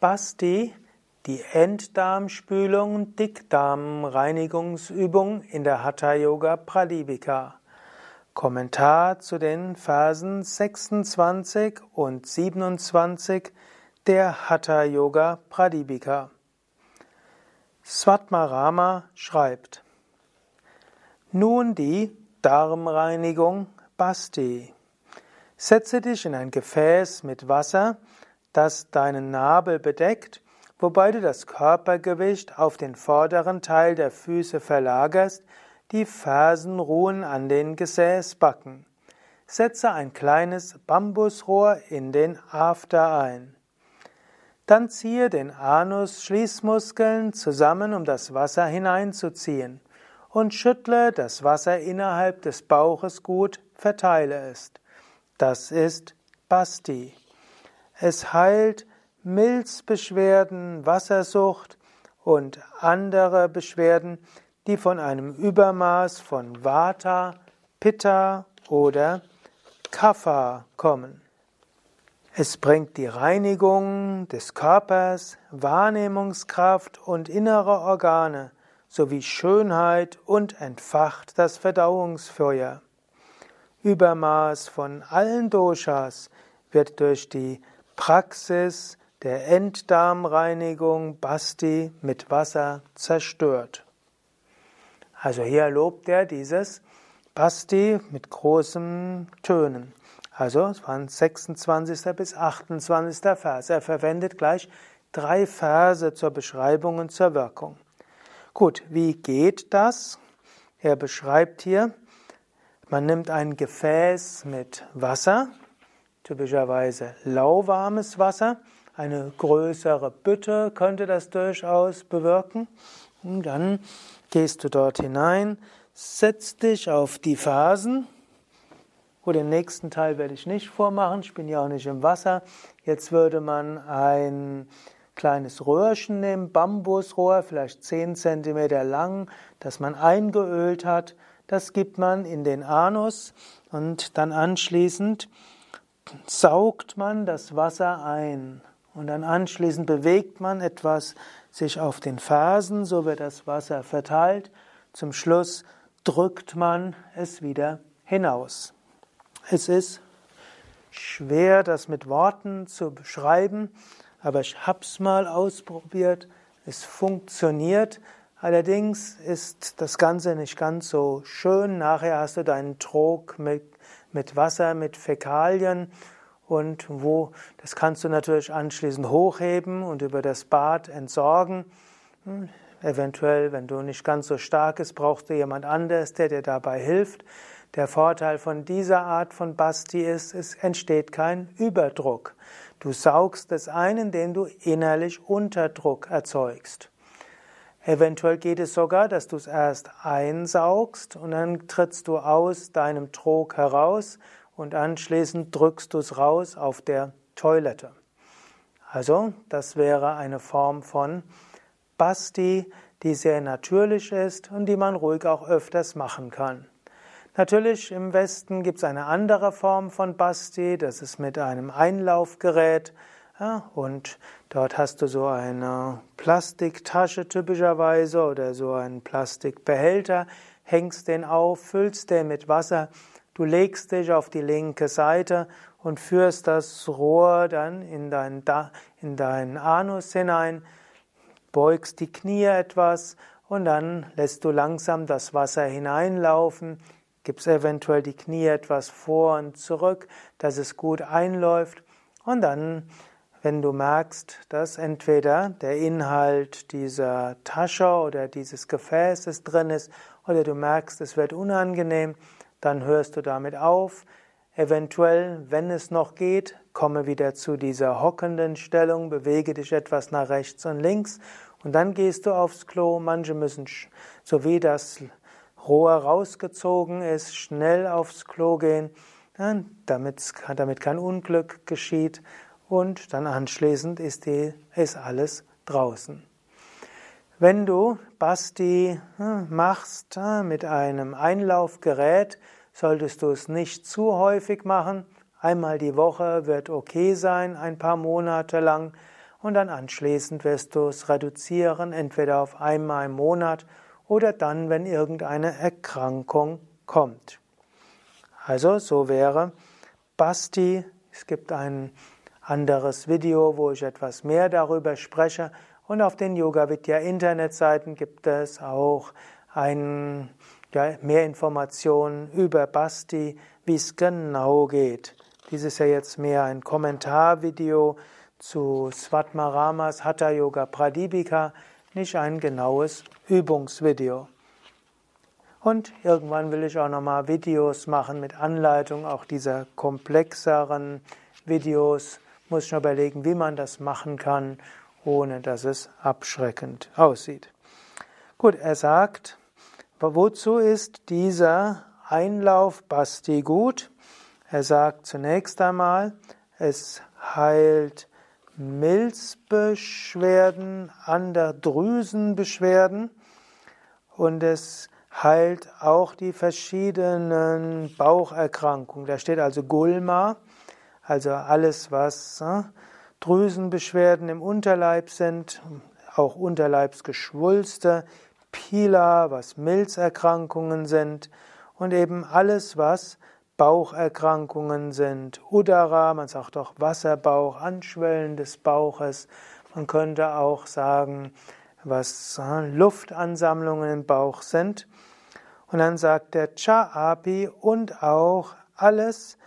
Basti, die Enddarmspülung und Dickdarmreinigungsübung in der Hatha Yoga Pradipika. Kommentar zu den Versen 26 und 27 der Hatha Yoga Pradipika. Svatmarama schreibt Nun die Darmreinigung Basti. Setze dich in ein Gefäß mit Wasser, das deinen Nabel bedeckt, wobei du das Körpergewicht auf den vorderen Teil der Füße verlagerst, die Fersen ruhen an den Gesäßbacken. Setze ein kleines Bambusrohr in den After ein. Dann ziehe den Anus-Schließmuskeln zusammen, um das Wasser hineinzuziehen, und schüttle das Wasser innerhalb des Bauches gut, verteile es. Das ist Basti. Es heilt Milzbeschwerden, Wassersucht und andere Beschwerden, die von einem Übermaß von Vata, Pitta oder Kapha kommen. Es bringt die Reinigung des Körpers, Wahrnehmungskraft und innere Organe sowie Schönheit und entfacht das Verdauungsfeuer. Übermaß von allen Doshas wird durch die Praxis der Enddarmreinigung Basti mit Wasser zerstört. Also hier lobt er dieses Basti mit großen Tönen. Also es waren 26. bis 28. Vers. Er verwendet gleich drei Verse zur Beschreibung und zur Wirkung. Gut, wie geht das? Er beschreibt hier, man nimmt ein Gefäß mit Wasser, typischerweise lauwarmes Wasser, eine größere Bütte könnte das durchaus bewirken. Und dann gehst du dort hinein, setzt dich auf die Phasen, Gut, den nächsten Teil werde ich nicht vormachen, ich bin ja auch nicht im Wasser. Jetzt würde man ein kleines Röhrchen nehmen, Bambusrohr, vielleicht 10 cm lang, das man eingeölt hat. Das gibt man in den Anus und dann anschließend saugt man das Wasser ein. Und dann anschließend bewegt man etwas sich auf den Fersen, so wird das Wasser verteilt. Zum Schluss drückt man es wieder hinaus. Es ist schwer, das mit Worten zu beschreiben, aber ich habe es mal ausprobiert. Es funktioniert. Allerdings ist das Ganze nicht ganz so schön. Nachher hast du deinen Trog mit, mit Wasser, mit Fäkalien und wo, das kannst du natürlich anschließend hochheben und über das Bad entsorgen. Hm, eventuell, wenn du nicht ganz so stark bist, brauchst du jemand anderes, der dir dabei hilft. Der Vorteil von dieser Art von Basti ist, es entsteht kein Überdruck. Du saugst es ein, indem du innerlich Unterdruck erzeugst. Eventuell geht es sogar, dass du es erst einsaugst und dann trittst du aus deinem Trog heraus und anschließend drückst du es raus auf der Toilette. Also, das wäre eine Form von Basti, die sehr natürlich ist und die man ruhig auch öfters machen kann. Natürlich im Westen gibt es eine andere Form von Basti, das ist mit einem Einlaufgerät. Ja, und dort hast du so eine Plastiktasche typischerweise oder so einen Plastikbehälter, hängst den auf, füllst den mit Wasser, du legst dich auf die linke Seite und führst das Rohr dann in deinen, in deinen Anus hinein, beugst die Knie etwas und dann lässt du langsam das Wasser hineinlaufen gibst eventuell die Knie etwas vor und zurück, dass es gut einläuft. Und dann, wenn du merkst, dass entweder der Inhalt dieser Tasche oder dieses Gefäßes drin ist, oder du merkst, es wird unangenehm, dann hörst du damit auf. Eventuell, wenn es noch geht, komme wieder zu dieser hockenden Stellung, bewege dich etwas nach rechts und links und dann gehst du aufs Klo. Manche müssen, so wie das Rohr rausgezogen ist, schnell aufs Klo gehen, damit, kein Unglück geschieht und dann anschließend ist, die, ist alles draußen. Wenn du Basti hm, machst hm, mit einem Einlaufgerät, solltest du es nicht zu häufig machen. Einmal die Woche wird okay sein, ein paar Monate lang. und dann anschließend wirst du es reduzieren, entweder auf einmal im Monat oder dann, wenn irgendeine Erkrankung kommt. Also so wäre Basti. Es gibt ein anderes Video, wo ich etwas mehr darüber spreche. Und auf den Yoga Vidya Internetseiten gibt es auch ein, ja, mehr Informationen über Basti, wie es genau geht. Dies ist ja jetzt mehr ein Kommentarvideo zu Svatmaramas Hatha Yoga Pradipika, nicht ein genaues Übungsvideo. Und irgendwann will ich auch nochmal Videos machen mit Anleitung auch dieser komplexeren Videos. Muss noch überlegen, wie man das machen kann, ohne dass es abschreckend aussieht. Gut, er sagt, wozu ist dieser Einlauf Basti gut? Er sagt zunächst einmal, es heilt Milzbeschwerden, Anderdrüsenbeschwerden und es heilt auch die verschiedenen Baucherkrankungen. Da steht also Gulma, also alles, was äh, Drüsenbeschwerden im Unterleib sind, auch Unterleibsgeschwulste, Pila, was Milzerkrankungen sind und eben alles, was Baucherkrankungen sind. Udara, man sagt auch Wasserbauch, Anschwellen des Bauches. Man könnte auch sagen, was äh, Luftansammlungen im Bauch sind. Und dann sagt der Chaapi und auch alles,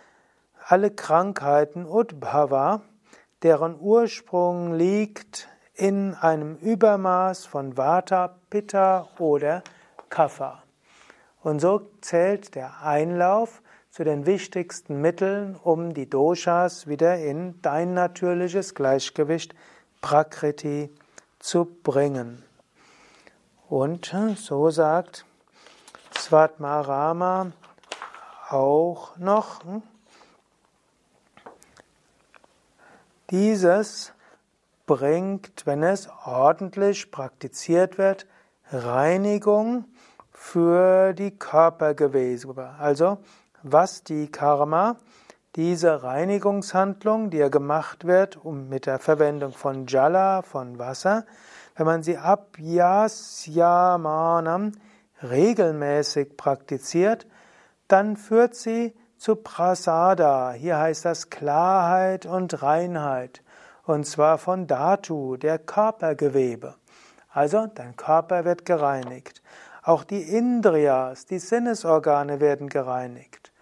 alle Krankheiten Udbhava, deren Ursprung liegt in einem Übermaß von Vata, Pitta oder Kapha. Und so zählt der Einlauf zu den wichtigsten Mitteln, um die Doshas wieder in dein natürliches Gleichgewicht Prakriti zu bringen. Und so sagt Svatmarama auch noch, dieses bringt, wenn es ordentlich praktiziert wird, Reinigung für die Körpergewebe. Also was die Karma, diese Reinigungshandlung, die ja gemacht wird, um mit der Verwendung von Jala, von Wasser, wenn man sie abhyasyamanam regelmäßig praktiziert, dann führt sie zu Prasada. Hier heißt das Klarheit und Reinheit. Und zwar von Dhatu, der Körpergewebe. Also dein Körper wird gereinigt. Auch die Indriyas, die Sinnesorgane werden gereinigt.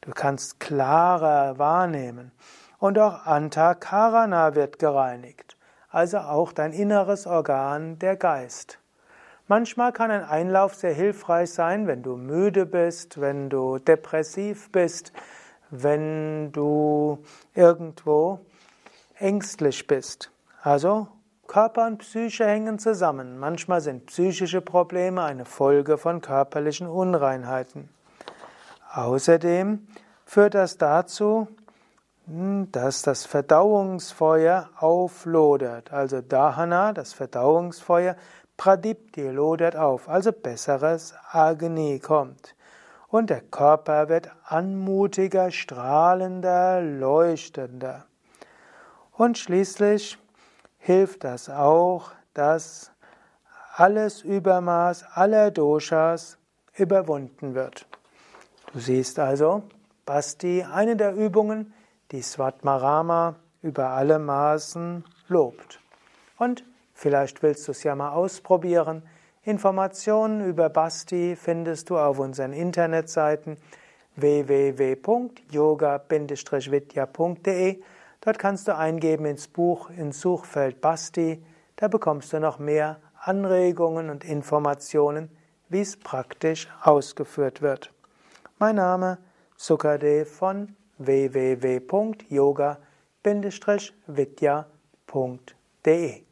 Du kannst klarer wahrnehmen. Und auch Antakarana wird gereinigt, also auch dein inneres Organ, der Geist. Manchmal kann ein Einlauf sehr hilfreich sein, wenn du müde bist, wenn du depressiv bist, wenn du irgendwo ängstlich bist. Also Körper und Psyche hängen zusammen. Manchmal sind psychische Probleme eine Folge von körperlichen Unreinheiten. Außerdem führt das dazu, dass das Verdauungsfeuer auflodert. Also Dahana, das Verdauungsfeuer, Pradipti lodert auf, also besseres Agni kommt. Und der Körper wird anmutiger, strahlender, leuchtender. Und schließlich hilft das auch, dass alles Übermaß aller Doshas überwunden wird. Du siehst also, Basti, eine der Übungen, die Svatmarama über alle Maßen lobt. Und vielleicht willst du es ja mal ausprobieren. Informationen über Basti findest du auf unseren Internetseiten www.yoga-vidya.de. Dort kannst du eingeben ins Buch, ins Suchfeld Basti. Da bekommst du noch mehr Anregungen und Informationen, wie es praktisch ausgeführt wird. Mein Name Sukadev von www.yoga-vidya.de